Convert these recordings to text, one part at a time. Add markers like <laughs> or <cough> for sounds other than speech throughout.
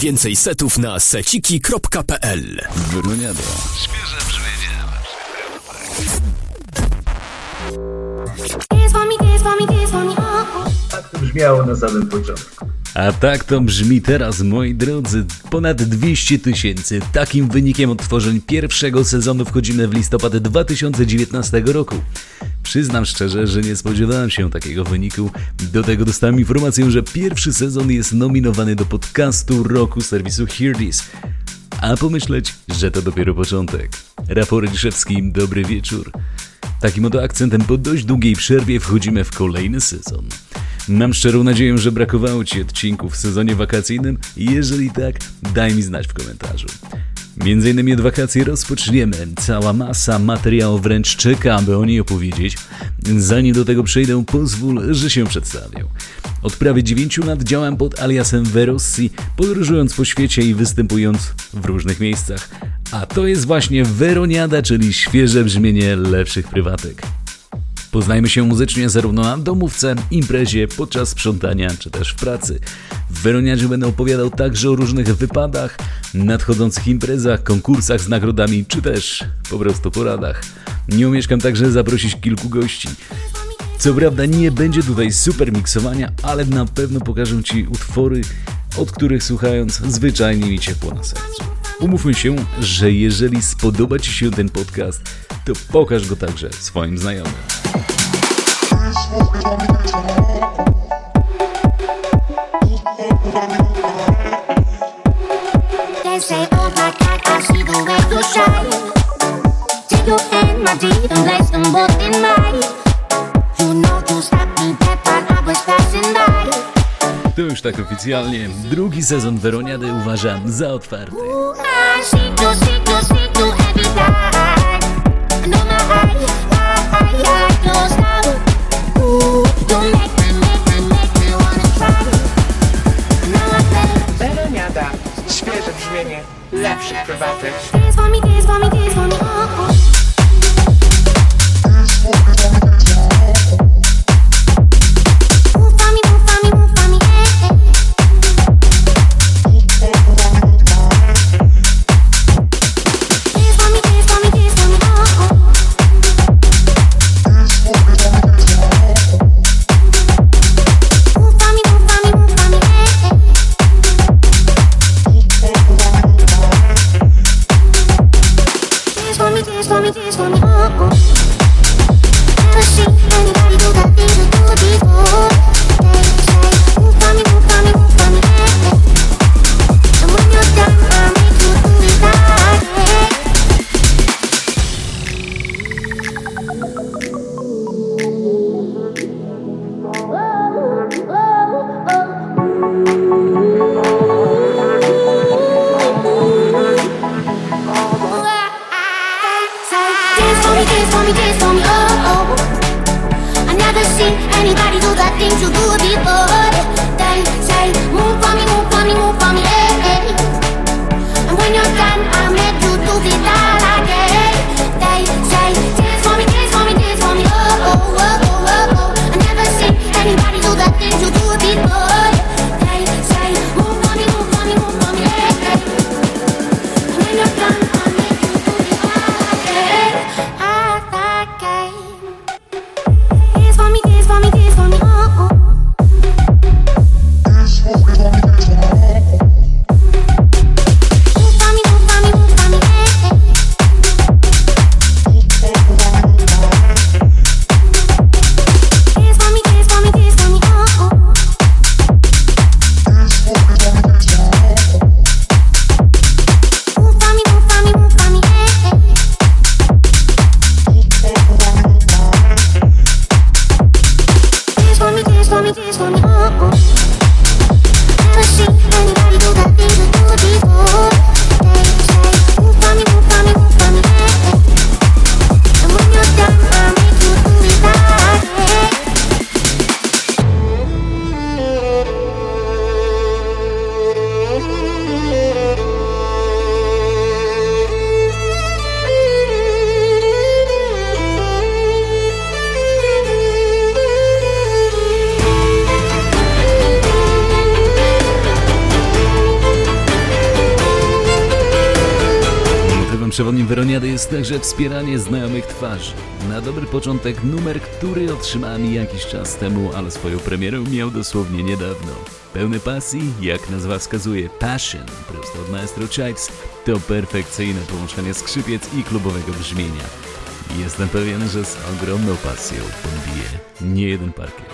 Więcej setów na seciki.pl. Świeże brzmienie. Dance for me, dance for me, dance for me. Brzmiało na samym początku. A tak to brzmi teraz, moi drodzy. Ponad 200 tysięcy. Takim wynikiem odtworzeń pierwszego sezonu wchodzimy w listopad 2019 roku. Przyznam szczerze, że nie spodziewałem się takiego wyniku. Do tego dostałem informację, że pierwszy sezon jest nominowany do podcastu roku serwisu Hear This. A pomyśleć, że to dopiero początek. Rafał Ryszewski, dobry wieczór. Takim oto akcentem po dość długiej przerwie wchodzimy w kolejny sezon. Mam szczerą nadzieję, że brakowało Ci odcinków w sezonie wakacyjnym jeżeli tak, daj mi znać w komentarzu. Między innymi od wakacji rozpoczniemy. Cała masa materiałów wręcz czeka, aby o niej opowiedzieć. Zanim do tego przejdę, pozwól, że się przedstawię. Od prawie 9 lat działam pod aliasem Verossi, podróżując po świecie i występując w różnych miejscach. A to jest właśnie Weroniada, czyli świeże brzmienie lepszych prywatek. Poznajmy się muzycznie zarówno na domówce, imprezie, podczas sprzątania czy też w pracy. W Weroniadzie będę opowiadał także o różnych wypadach, nadchodzących imprezach, konkursach z nagrodami czy też po prostu poradach. Nie omieszkam także zaprosić kilku gości. Co prawda nie będzie tutaj super miksowania, ale na pewno pokażę Ci utwory, od których słuchając zwyczajnie mi ciepło na sercu. Umówmy się, że jeżeli spodoba Ci się ten podcast, to pokaż go także swoim znajomym. To już tak oficjalnie, drugi sezon Weroniady uważam za otwarty. Świeże brzmienie lepszych prywatek. Przewodnim Weroniady jest także wspieranie znajomych twarzy. Na dobry początek numer, który otrzymałem jakiś czas temu, ale swoją premierę miał dosłownie niedawno. Pełny pasji, jak nazwa wskazuje, passion, prosto od maestro Chives, to perfekcyjne połączenie skrzypiec i klubowego brzmienia. Jestem pewien, że z ogromną pasją podbije nie jeden parkiet.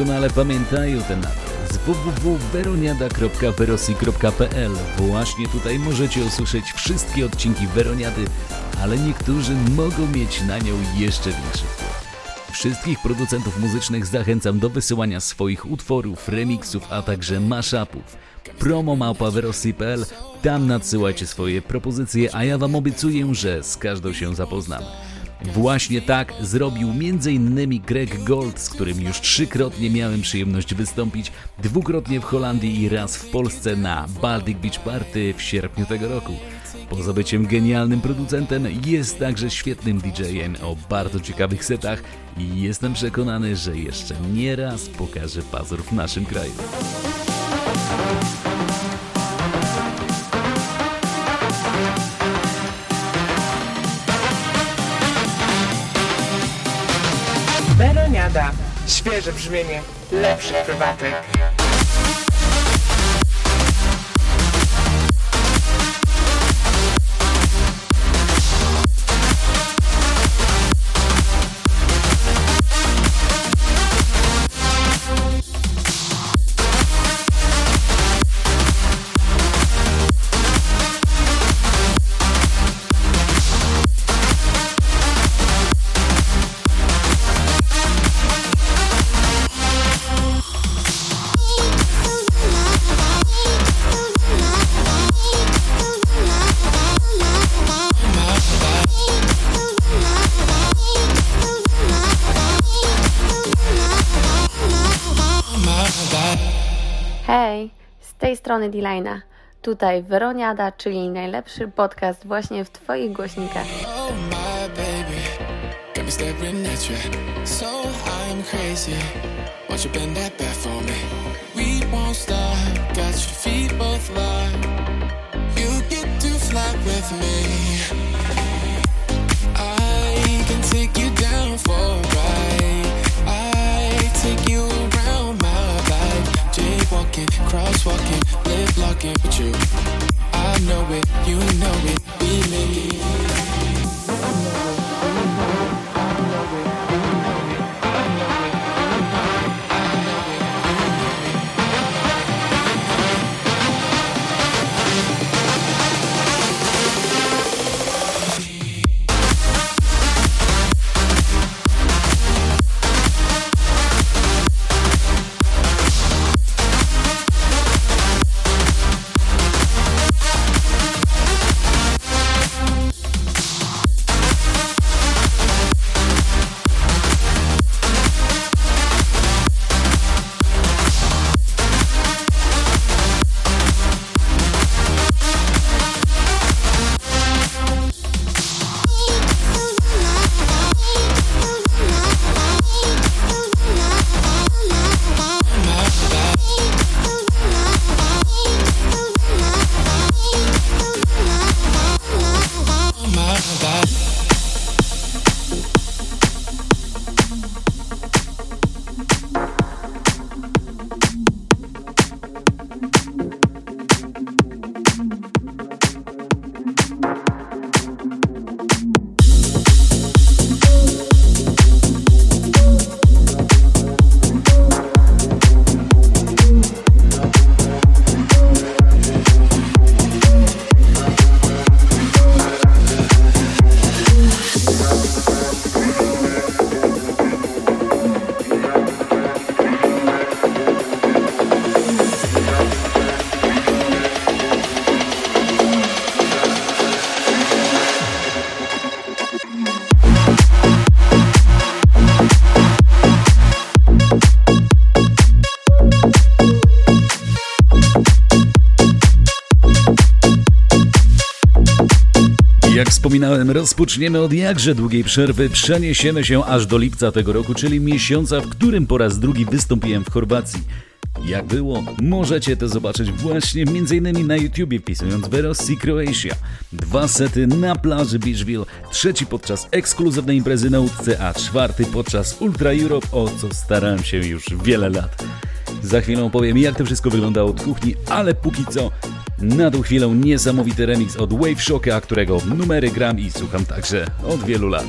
Doskonale pamiętają ten adres www.veroniada.verosi.pl Właśnie tutaj możecie usłyszeć wszystkie odcinki Weroniady, ale niektórzy mogą mieć na nią jeszcze większy wpływ. Wszystkich producentów muzycznych zachęcam do wysyłania swoich utworów, remixów, a także mashupów. promomałpawerosi.pl Tam nadsyłajcie swoje propozycje, a ja wam obiecuję, że z każdą się zapoznam. Właśnie tak zrobił m.in. Greg Gold, z którym już trzykrotnie miałem przyjemność wystąpić, dwukrotnie w Holandii i raz w Polsce na Baltic Beach Party w sierpniu tego roku. Poza byciem genialnym producentem, jest także świetnym DJ-em o bardzo ciekawych setach i jestem przekonany, że jeszcze nie raz pokaże pazur w naszym kraju. Beroniada. Świeże brzmienie lepszych prywatek. Strony. Tutaj Weroniada, czyli najlepszy podcast właśnie w Twoich głośnikach. Oh you. I know it, you know it. We wspominałem, rozpoczniemy od jakże długiej przerwy. Przeniesiemy się aż do lipca tego roku, czyli miesiąca, w którym po raz drugi wystąpiłem w Chorwacji. Jak było? Możecie to zobaczyć właśnie m.in. na YouTubie wpisując Verossi Croatia. Dwa sety na plaży Beachville, trzeci podczas ekskluzywnej imprezy na łódce, a czwarty podczas Ultra Europe, o co starałem się już wiele lat. Za chwilę opowiem jak to wszystko wyglądało od kuchni, ale póki co na tą chwilę niesamowity remix od Wave Shocka, którego numery gram i słucham także od wielu lat.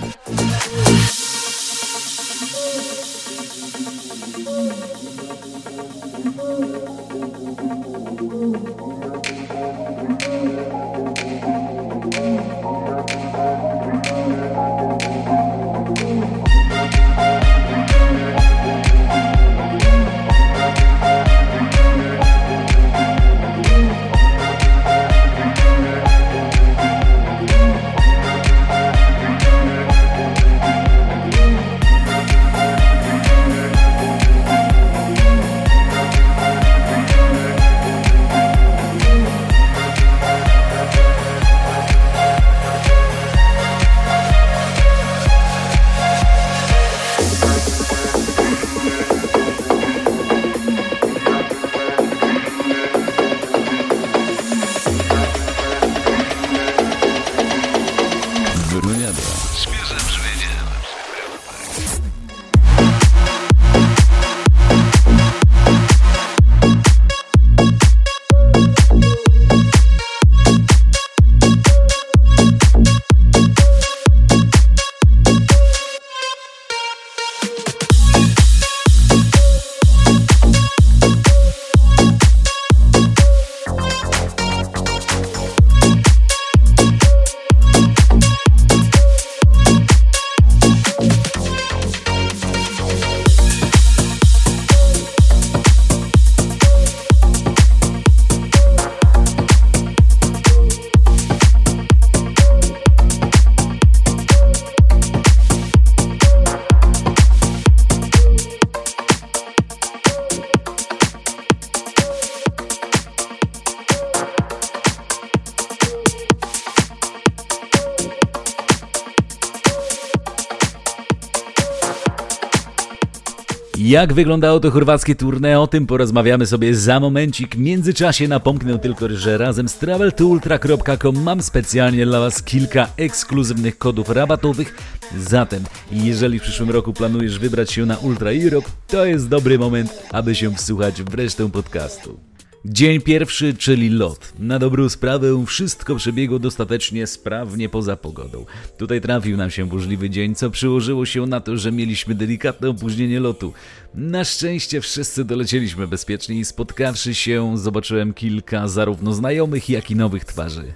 Jak wyglądało to chorwackie tournée? O tym porozmawiamy sobie za momencik. W międzyczasie napomknę tylko, że razem z traveltoultra.com mam specjalnie dla Was kilka ekskluzywnych kodów rabatowych. Zatem, jeżeli w przyszłym roku planujesz wybrać się na Ultra Europe, to jest dobry moment, aby się wsłuchać w resztę podcastu. Dzień pierwszy, czyli lot. Na dobrą sprawę wszystko przebiegło dostatecznie sprawnie poza pogodą. Tutaj trafił nam się burzliwy dzień, co przyłożyło się na to, że mieliśmy delikatne opóźnienie lotu. Na szczęście wszyscy dolecieliśmy bezpiecznie i spotkawszy się, zobaczyłem kilka zarówno znajomych, jak i nowych twarzy.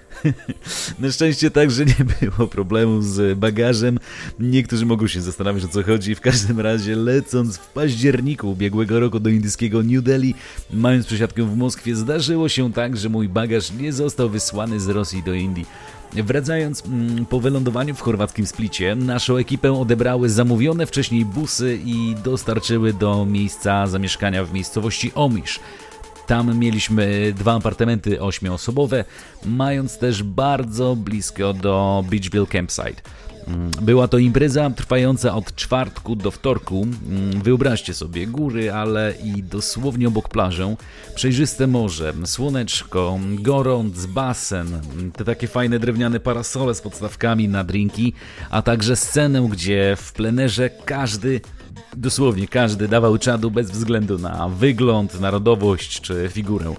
<laughs> Na szczęście także nie było problemu z bagażem. Niektórzy mogą się zastanawiać o co chodzi. W każdym razie lecąc w październiku ubiegłego roku do indyjskiego New Delhi, mając przesiadkę w Moskwie, zdarzyło się tak, że mój bagaż nie został wysłany z Rosji do Indii. Wracając mm, po wylądowaniu w chorwackim Splicie, naszą ekipę odebrały zamówione wcześniej busy i dostarczyły do miejsca zamieszkania w miejscowości Omisz. Tam mieliśmy dwa apartamenty ośmioosobowe, mając też bardzo blisko do Beachville Campsite. Była to impreza trwająca od czwartku do wtorku. Mm, Wyobraźcie sobie góry, ale i dosłownie obok plażę. Przejrzyste morze, słoneczko, gorąc, basen, te takie fajne drewniane parasole z podstawkami na drinki, a także scenę, gdzie w plenerze każdy dosłownie każdy dawał czadu bez względu na wygląd, narodowość czy figurę.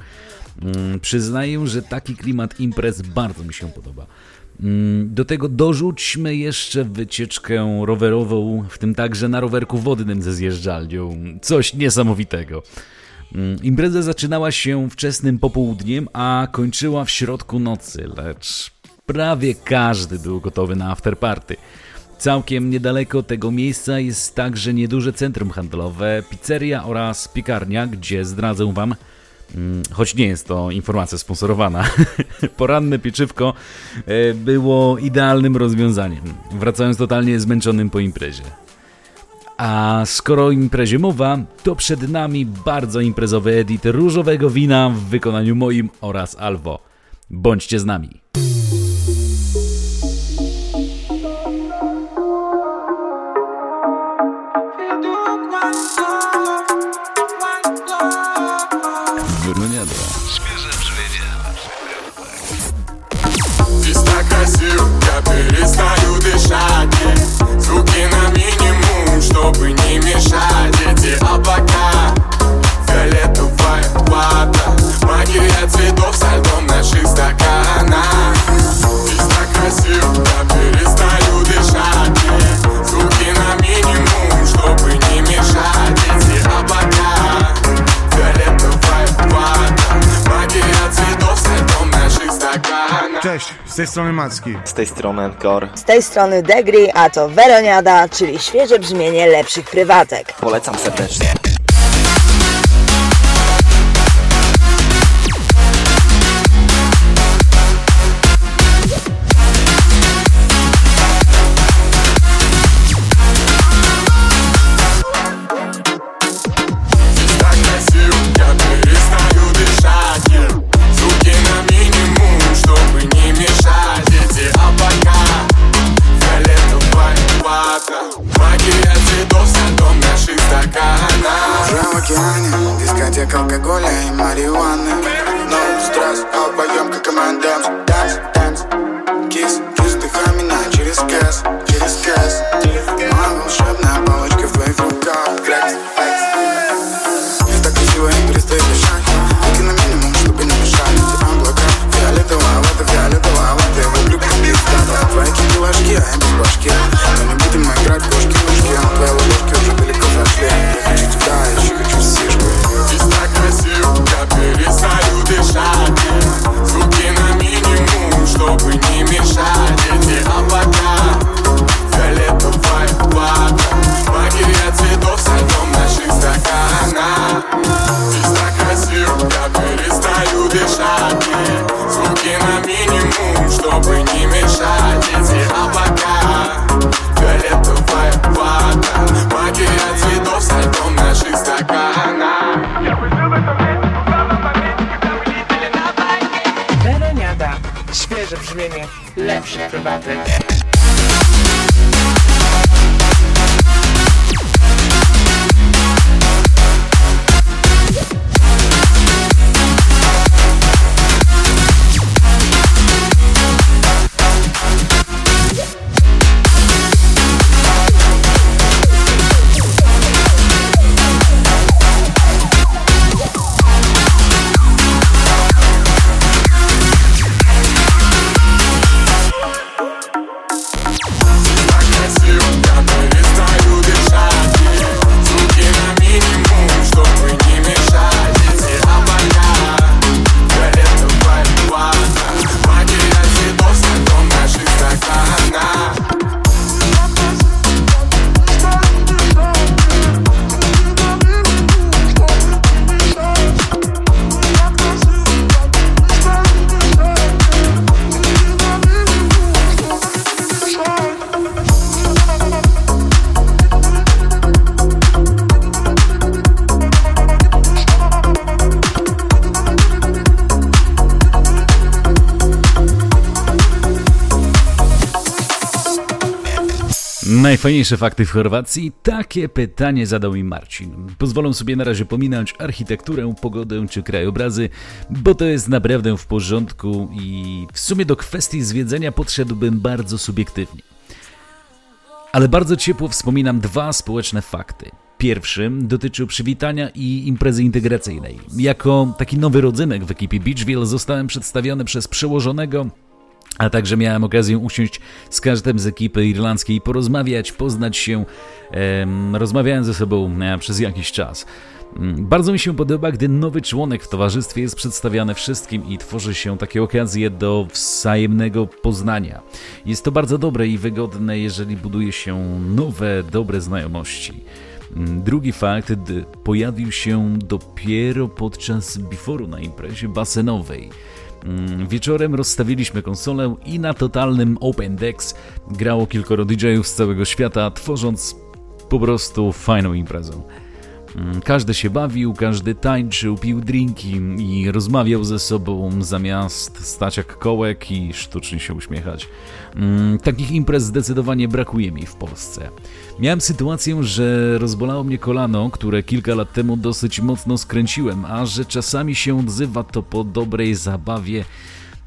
Mm, Przyznaję, że taki klimat imprez bardzo mi się podoba. Mm, Do tego dorzućmy jeszcze wycieczkę rowerową, w tym także na rowerku wodnym ze zjeżdżalnią. Coś niesamowitego. Mm, Impreza zaczynała się wczesnym popołudniem, a kończyła w środku nocy, lecz prawie każdy był gotowy na afterparty. Całkiem niedaleko tego miejsca jest także nieduże centrum handlowe, pizzeria oraz piekarnia, gdzie zdradzę wam, Mm, choć nie jest to informacja sponsorowana, <laughs> poranne pieczywko e, było idealnym rozwiązaniem, wracając totalnie zmęczonym po imprezie. A skoro o imprezie mowa, to przed nami bardzo imprezowy edit różowego wina w wykonaniu moim oraz Alvo. Bądźcie z nami! Według z tej strony Macki. Z tej strony Encore. Z tej strony Degri, a to Weroniada, czyli świeże brzmienie lepszych prywatek. Polecam serdecznie. планы Дискотека алкоголя и марихуаны. Ну, стресс, обоем как командамс lepszych Najfajniejsze fakty w Chorwacji? Takie pytanie zadał mi Marcin. Pozwolę sobie na razie pominąć architekturę, pogodę czy krajobrazy, bo to jest naprawdę w porządku i w sumie do kwestii zwiedzenia podszedłbym bardzo subiektywnie. Ale bardzo ciepło wspominam dwa społeczne fakty. Pierwszy dotyczył przywitania i imprezy integracyjnej. Jako taki nowy rodzynek w ekipie Beachville zostałem przedstawiony przez przełożonego a także miałem okazję usiąść z każdym z ekipy irlandzkiej, porozmawiać, poznać się. Em, rozmawiałem ze sobą e, przez jakiś czas. Mm, Bardzo mi się podoba, gdy nowy członek w towarzystwie jest przedstawiany wszystkim i tworzy się takie okazje do wzajemnego poznania. Jest to bardzo dobre i wygodne, jeżeli buduje się nowe, dobre znajomości. Mm, Drugi fakt pojawił się dopiero podczas biforu na imprezie basenowej. Mm, Wieczorem rozstawiliśmy konsolę i na totalnym Open Decks grało kilkoro DJ-ów z całego świata, tworząc po prostu fajną imprezę. Mm, Każdy się bawił, każdy tańczył, pił drinki i rozmawiał ze sobą zamiast stać jak kołek i sztucznie się uśmiechać. Mm, Takich imprez zdecydowanie brakuje mi w Polsce. Miałem sytuację, że rozbolało mnie kolano, które kilka lat temu dosyć mocno skręciłem, a że czasami się odzywa to po dobrej zabawie,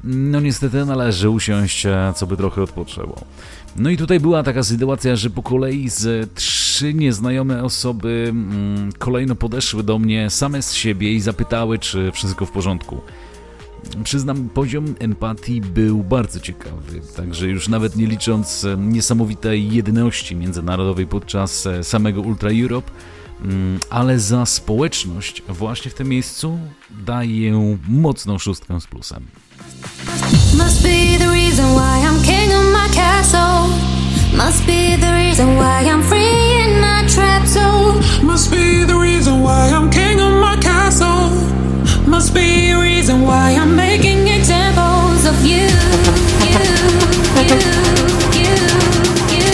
no niestety należy usiąść, e, co by trochę odpoczęło. No i tutaj była taka sytuacja, że po kolei z trzy nieznajome osoby mm, kolejno podeszły do mnie same z siebie i zapytały, czy wszystko w porządku. Przyznam, poziom empatii był bardzo ciekawy, także już nawet nie licząc e, niesamowitej jedności międzynarodowej podczas e, samego Ultra Europe, mm, ale za społeczność właśnie w tym miejscu daję mocną szóstkę z plusem. Must be the reason why I'm king of my castle. Must be the reason why I'm free trap zone. Must be the reason why I'm king of my castle. Must be a reason why I'm making examples of you. You, you, you, you,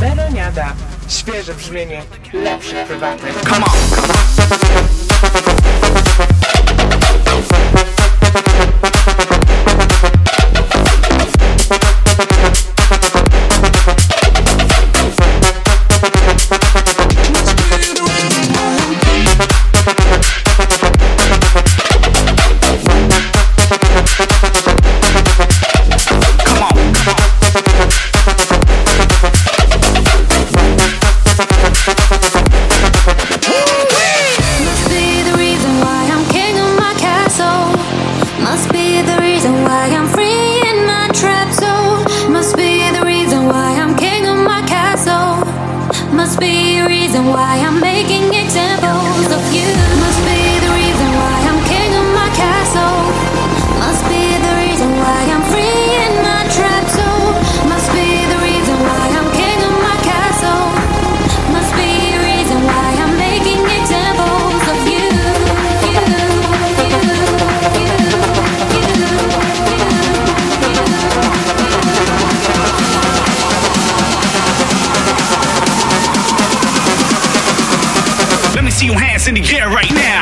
Meloniada. Świeże brzmienie lepszych prywatnych. Come on. In the air right now.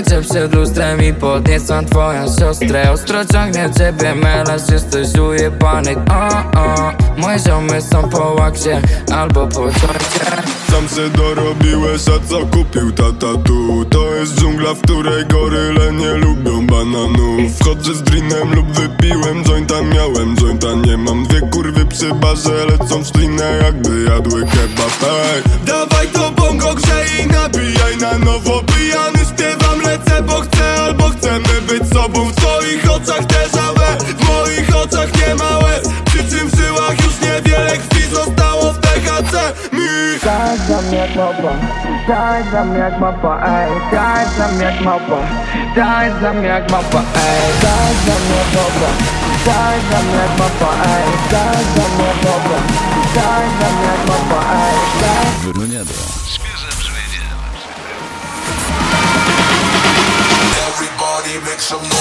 Tańczę przed lustrem i podniecam twoją siostrę. Ostro ciągnie ciebie melarz, jesteś ujebany. O, o Moje ziomy są po łakcie Albo po joincie Sam se dorobiłeś, a co kupił tata tu? To jest dżungla, w której goryle nie lubią bananów. Wchodzę z drinem lub wypiłem jointa, miałem jointa Nie mam. Dwie kurwy przy barze, lecą w szlinę jakby jadły kebab. Ej, dawaj to bongo grzej i nabijaj na nowo. Pijany bo chcę albo chcemy być sobą. W twoich oczach déjà w moich oczach nie ma łez. Przy czym w żyłach już niewiele krwi zostało w THC Mi Tańcz za mnie jak małpa, tańcz za mnie jak małpa, ej. Tańcz za mnie jak małpa, tańcz za mnie jak małpa, ej. Tańcz za mnie jak małpa, tańcz za mnie jak małpa, ej. Tańcz za mnie jak małpa, tańcz za mnie jak małpa, ej. Tańcz Wyroniada. Everybody make some noise.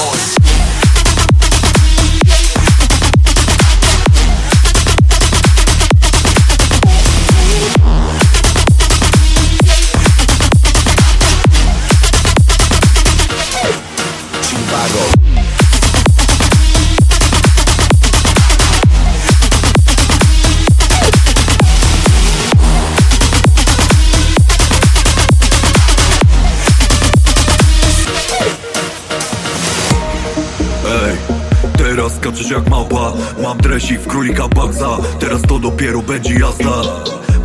Mam w królika Bagza. Teraz to dopiero będzie jazda.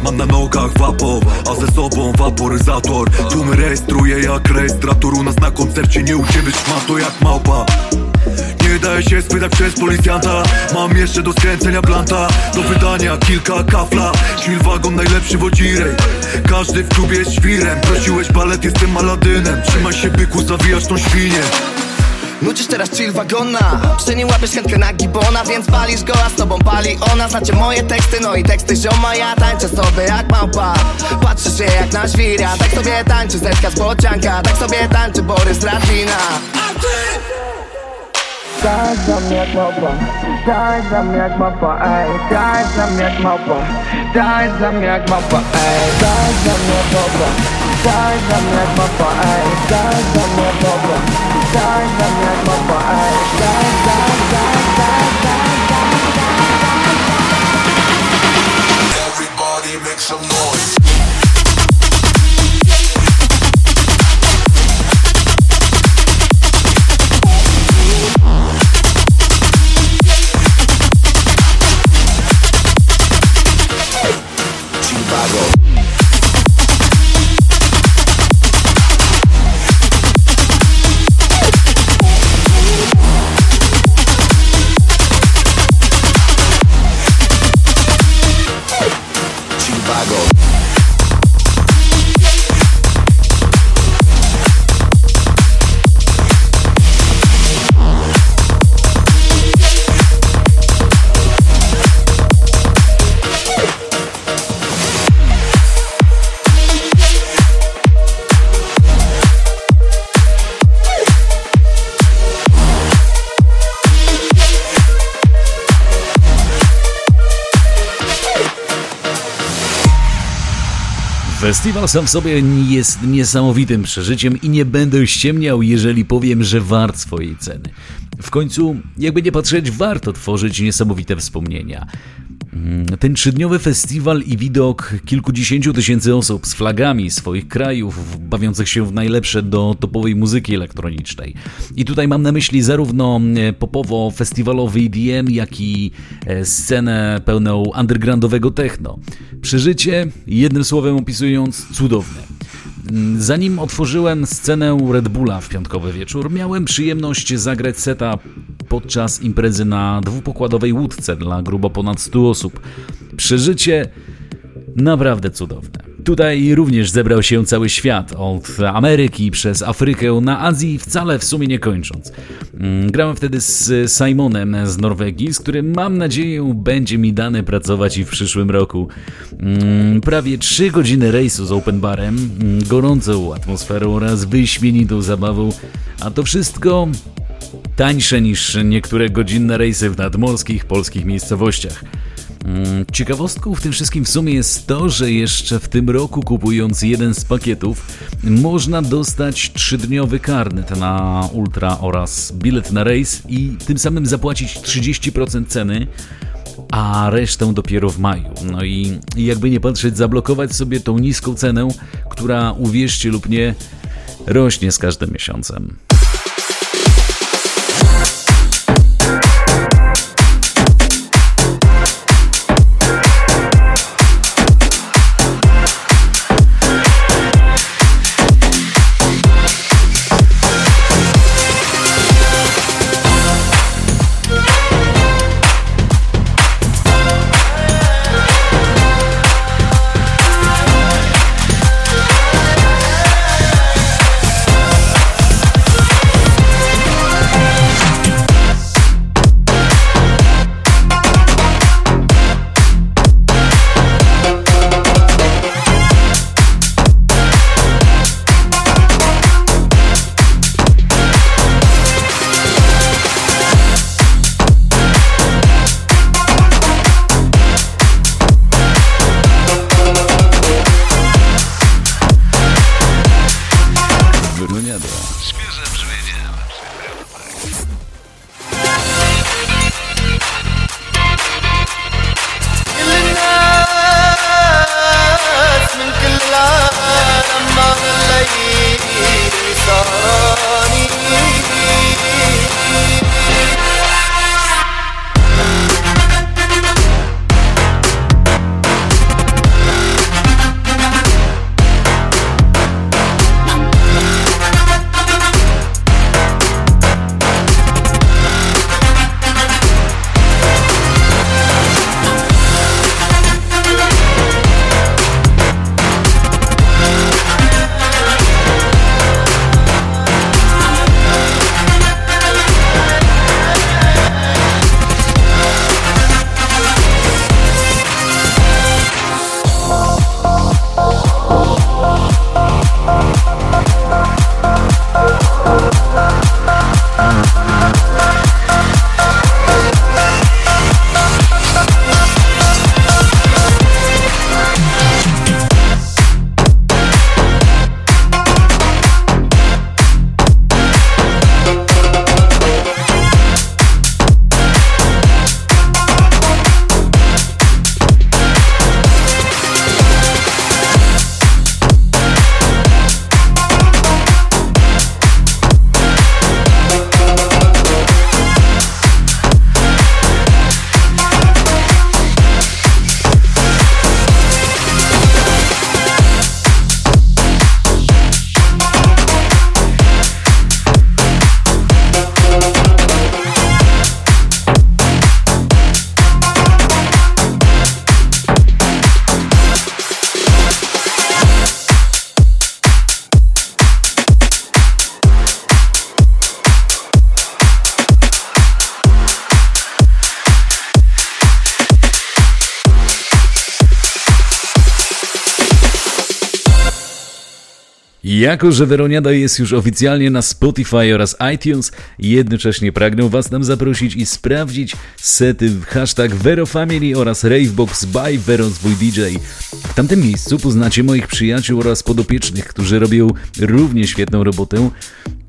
Mam na nogach wapo, a ze sobą waporyzator. Tłumy rejestruję jak rejestrator U nas na koncercie nie u mam to jak małpa. Nie daje się schwytać przez policjanta. Mam jeszcze do skręcenia planta. Do wydania kilka kafla. Chill wagon najlepszy wodzirej Każdy w klubie jest świrem. Prosiłeś balet, jestem maladynem Trzymaj się byku, zawijasz tą świnię Nucisz teraz chill wagona. Czy nie łapiesz chętkę na gibona? Więc palisz go, z tobą pali ona. Znacie moje teksty, no i teksty zioma. Ja tańczę sobie jak małpa. Patrzysz się jak na świra. Tak sobie tańczy Zetka z bocianka. Tak sobie tańczy Borys Radwina Tańcz za mnie jak małpa. Tańcz za mnie jak małpa, ej. Jak Tańcz za mnie jak małpa, ej. Tańcz za mnie jak małpa Tańcz za mnie jak małpa, ej Tańcz za mnie jak małpa Tańcz za mnie jak małpa, ej Tańcz, tańcz, tańcz, tańcz, tańcz, Everybody make some noise. Festiwal sam w sobie jest niesamowitym przeżyciem i nie będę ściemniał, jeżeli powiem, że wart swojej ceny. W końcu, jakby nie patrzeć, warto tworzyć niesamowite wspomnienia. Mm, Ten trzydniowy festiwal i widok kilkudziesięciu tysięcy osób z flagami swoich krajów, bawiących się w najlepsze do topowej muzyki elektronicznej. I tutaj mam na myśli zarówno e, popowo-festiwalowy EDM, jak i e, scenę pełną undergroundowego techno. Przeżycie, jednym słowem opisując, cudowne. Zanim otworzyłem scenę Red Bulla w piątkowy wieczór, miałem przyjemność zagrać seta podczas imprezy na dwupokładowej łódce dla grubo ponad 100 osób. Przeżycie naprawdę cudowne. Tutaj również zebrał się cały świat, od Ameryki przez Afrykę na Azji, wcale w sumie nie kończąc. Mm, Grałem wtedy z Simonem z Norwegii, z którym mam nadzieję będzie mi dane pracować i w przyszłym roku. Mm, Prawie 3 godziny rejsu z open barem, mm, gorącą atmosferą oraz wyśmienitą zabawą, a to wszystko tańsze niż niektóre godzinne rejsy w nadmorskich polskich miejscowościach. Mm, Ciekawostką w tym wszystkim w sumie jest to, że jeszcze w tym roku kupując jeden z pakietów można dostać trzydniowy karnet na Ultra oraz bilet na rejs i tym samym zapłacić 30% ceny, a resztę dopiero w maju. No i jakby nie patrzeć, zablokować sobie tą niską cenę, która uwierzcie lub nie, rośnie z każdym miesiącem. Jako, że Weroniada jest już oficjalnie na Spotify oraz iTunes, jednocześnie pragnę Was tam zaprosić i sprawdzić sety hashtag VeroFamily oraz Ravebox by Vero Zwój DJ. W tamtym miejscu poznacie moich przyjaciół oraz podopiecznych, którzy robią równie świetną robotę.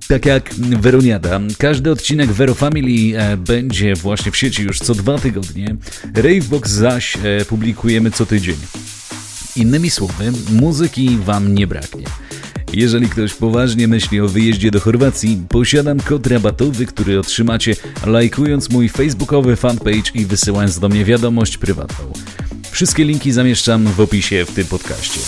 Tak jak Weroniada, każdy odcinek Vero Family e, będzie właśnie w sieci już co dwa tygodnie. Ravebox zaś e, publikujemy co tydzień. Innymi słowy, muzyki Wam nie braknie. Jeżeli ktoś poważnie myśli o wyjeździe do Chorwacji, posiadam kod rabatowy, który otrzymacie lajkując mój facebookowy fanpage i wysyłając do mnie wiadomość prywatną. Wszystkie linki zamieszczam w opisie w tym podcaście.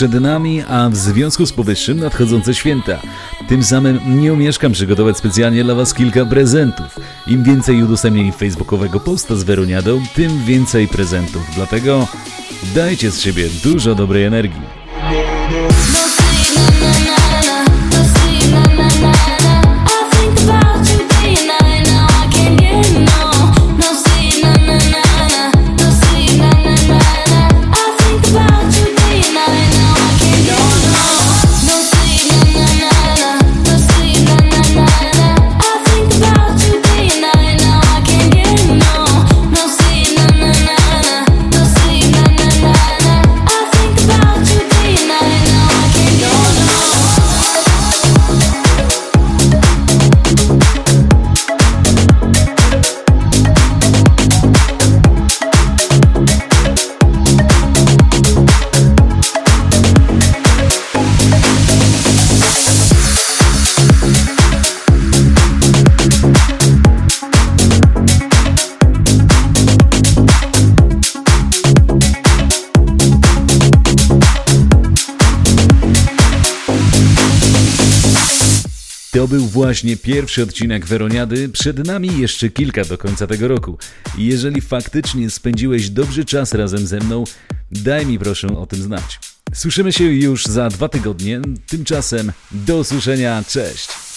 Przed nami, a w związku z powyższym nadchodzące święta. Tym samym nie omieszkam przygotować specjalnie dla Was kilka prezentów. Im więcej udostępnień facebookowego posta z Weroniadą, tym więcej prezentów. Dlatego dajcie z siebie dużo dobrej energii. Był właśnie pierwszy odcinek Weroniady, przed nami jeszcze kilka do końca tego roku. Jeżeli faktycznie spędziłeś dobry czas razem ze mną, daj mi proszę o tym znać. Słyszymy się już za dwa tygodnie, tymczasem do usłyszenia, cześć!